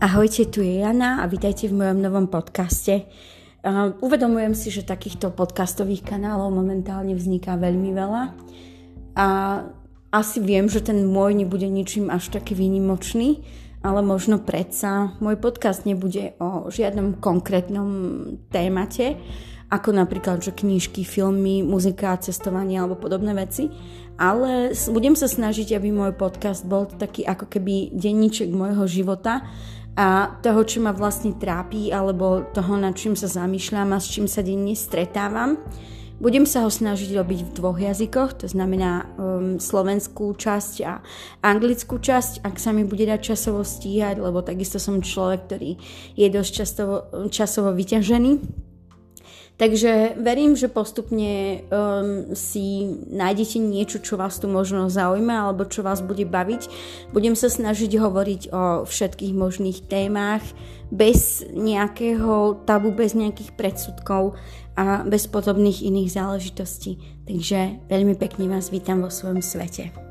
Ahojte, tu je Jana a vítajte v mojom novom podcaste. Uh, uvedomujem si, že takýchto podcastových kanálov momentálne vzniká veľmi veľa a asi viem, že ten môj nebude ničím až taký výnimočný, ale možno predsa môj podcast nebude o žiadnom konkrétnom témate, ako napríklad že knižky, filmy, muzika, cestovanie alebo podobné veci, ale budem sa snažiť, aby môj podcast bol taký ako keby denníček môjho života, a toho, čo ma vlastne trápi, alebo toho, nad čím sa zamýšľam a s čím sa denne stretávam. Budem sa ho snažiť robiť v dvoch jazykoch, to znamená um, slovenskú časť a anglickú časť, ak sa mi bude dať časovo stíhať, lebo takisto som človek, ktorý je dosť časovo, časovo vyťažený. Takže verím, že postupne um, si nájdete niečo, čo vás tu možno zaujíma alebo čo vás bude baviť. Budem sa snažiť hovoriť o všetkých možných témach bez nejakého tabu, bez nejakých predsudkov a bez podobných iných záležitostí. Takže veľmi pekne vás vítam vo svojom svete.